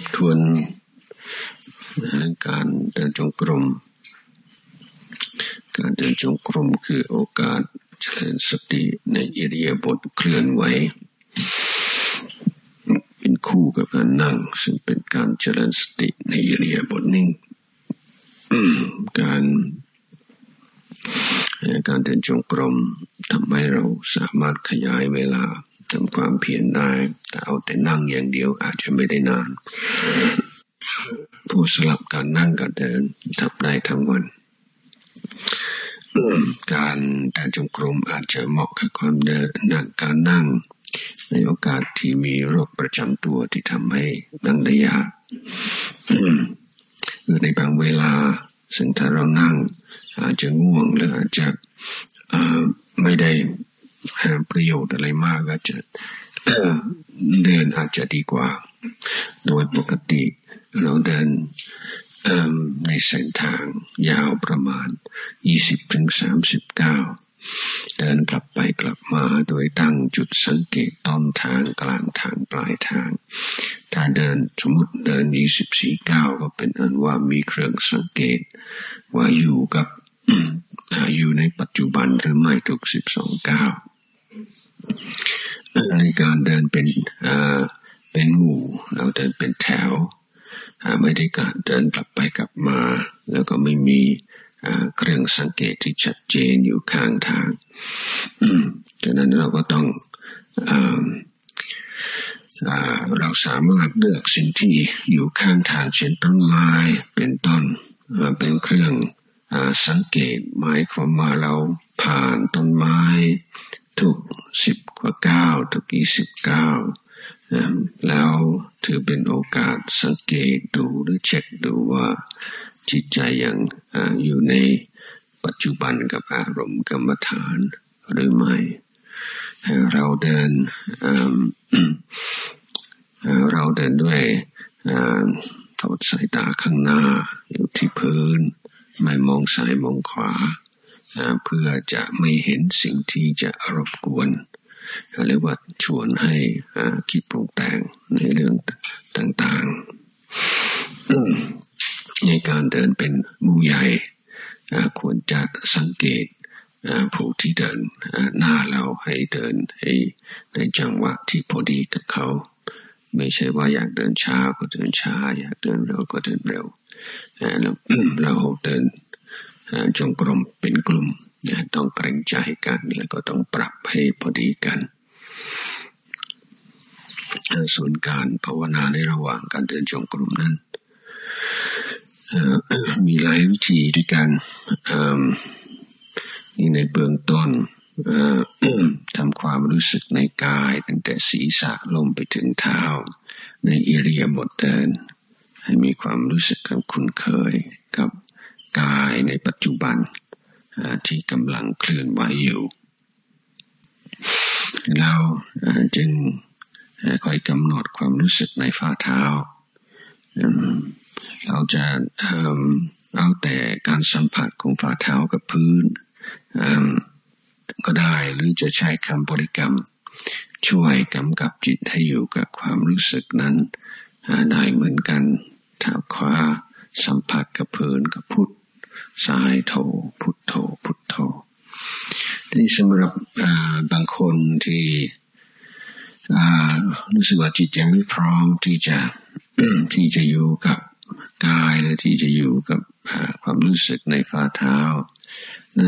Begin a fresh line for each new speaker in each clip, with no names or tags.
บทวนการเดินจงกรม การเดินจงกรมคือโอกาสเจริญสติในอิริยาบถเคลื่อนไหวเป็นคู่กับการนั่ง ซึ่งเป็นการเจริญสติในอิริยาบถนิ่ง การการเดินจงกรมทำให้เราสามารถขยายเวลา ทำความเพียรได้แต่เอาแต่นั่งอย่างเดียวอาจจะไม่ได้นาน ผู้สลับการนั่งกับเดินทำได้ทั้งวัน การเดินจงกรมอาจจะเหมาะกับความเดินนั่งการนั่ง ในโอกาสที่มีโรคประจำตัวที่ทำให้นั่งได้ยากหรือในบางเวลา ซึ่งถ้าเรานั่งอาจจะง่วงหรืออาจจะไม่ได้ ประโยชน์อะไรมากก็จะเดินอาจจะดีกว่า โดยปกติเราเดินในเส้นทางยาวประมาณ 20ถึง39 เดินกลับไปกลับมาโดยตั้งจุดสังเกตต้นทางกลางทางปลายทาง ถ้าเดินสมมติเดิน 24ก้าวก็เป็นอันว่ามีเครื่องสังเกต ว่าอยู่กับอยู่ในปัจจุบันหรือไม่ทุกสิบสองก้าว ในการเดินเป็นเป็นหมู่ เราเดินเป็นแถวไม่ได้การเดินกลับไปกลับมา แล้วก็ไม่มีเครื่องสังเกตที่ชัดเจนอยู่ข้างทางดังนั้นเราก็ต้องเราสามารถเลือกสิ่งที่อยู่ข้างทางเช่นต้นไม้เป็นต้นเป็นเครื่องสังเกตหมายความว่าเราผ่านต้นไม้ ทุกสิบกว่าเก้าทุกยี่สิบเก้าแล้วถือเป็นโอกาสสังเกตดูหรือเช็คดูว่าจิตใจยังอยู่ในปัจจุบันกับอารมณ์กรรมฐานหรือไม่ เราเดินเราเดินด้วยทอดสายตาข้างหน้าอยู่ที่พื้น ไม่มองซ้ายมองขวา เพื่อจะไม่เห็นสิ่งที่จะรบกวนเรียกว่าชวนให้คิดปรุงแต่งในเรื่องต่างๆ ในการเดินเป็นมูใหญ่ควรจะสังเกตผู้ที่เดินหน้าเราให้เดินให้ในจังหวะที่พอดีกับเขา ไม่ใช่ว่าอยากเดินช้าก็เดินช้า อยากเดินเร็วก็เดินเร็วเราเดิน จงกรมเป็นกลุ่มต้องเกรงใจกันแล้วก็ต้องปรับให้พอดีกัน ส่วนการภาวนาในระหว่างการเดินจงกรมนั้นมีหลายวิธีด้วยกันนี่ในเบื้องต้นทำความรู้สึกในกายตั้งแต่ศีรษะลงไปถึงเท้า ในอิริยาบถเดิน ให้มีความรู้สึกคุ้นเคยกับ กายในปัจจุบันที่กำลังเคลื่อนไหวอยู่ เราจึงคอยกำหนดความรู้สึกในฝ่าเท้า เราจะเอาแต่การสัมผัสของฝ่าเท้ากับพื้นก็ได้หรือจะใช้คำบริกรรม ช่วยกำกับจิตให้อยู่กับความรู้สึกนั้นได้เหมือนกัน ถ้าขวาสัมผัสกับพื้นกับพุทธ ซ้ายโทพุทโธพุทโธนี่สำหรับบางคนที่รู้สึกว่าจิตยังไม่พร้อมที่จะที่จะอยู่กับกายหรือที่จะอยู่กับความรู้สึกในฝ่าเท้า ใน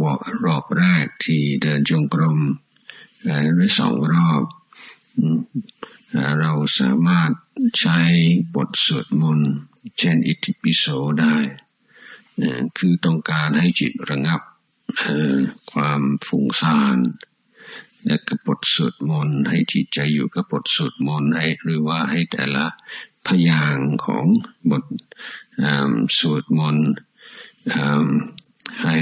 วอรอบแรกที่เดินจงกรมหรือสองรอบ เราสามารถใช้บทสวดมนต์เช่นอิติปิโสได้ คือต้องการให้จิตระงับความฟุ้งซ่านและกับบทสวดมนต์ให้จิตใจอยู่กับบทสวดมนต์ให้หรือว่าให้แต่ละพยางของบทสวดมนต์ให้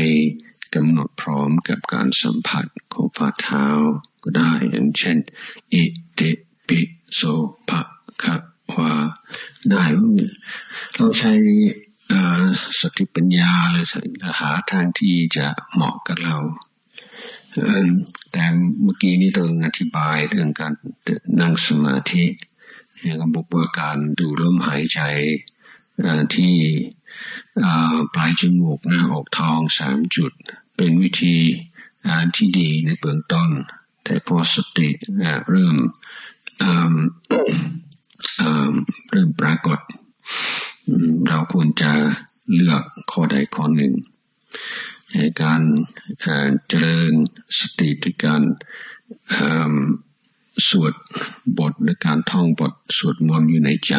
กำหนดพร้อมกับการสัมผัสของฝ่าเท้าก็ได้อย่างเช่นอิติปิโสภะคะวาได้เราใช้ สติปัญญาเลยหาทางที่จะเหมาะกับเราแต่เมื่อกี้นี้ตองอธิบายเรื่องการนั่งสมาธิก็บอกว่าการดูลมหายใจที่ปลายจมูกหน้าอกทองสามจุด เป็นวิธีที่ดีในเบื้องต้น แต่พอสติเริ่มเริ่มปรากฏ เราควรจะเลือกข้อใดข้อหนึ่ง ในการเจริญสติด้วยการสวดบทหรือการท่องบทสวดมนต์อยู่ในใจ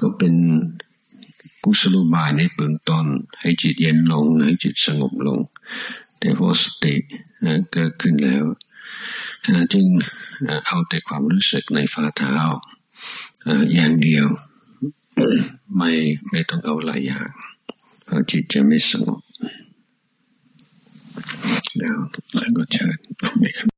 ก็เป็นกุศโลบายในเบื้องต้นให้จิตเย็นลงให้จิตสงบลง แต่พอสติเกิดขึ้นแล้วจึงเอาแต่ความรู้สึกในฝ่าเท้าอย่างเดียว ไม่ไม่ต้องเอาหลายอย่างเพราะจิตจะไม่สงบแล้วแล้วก็เชิญไปครับ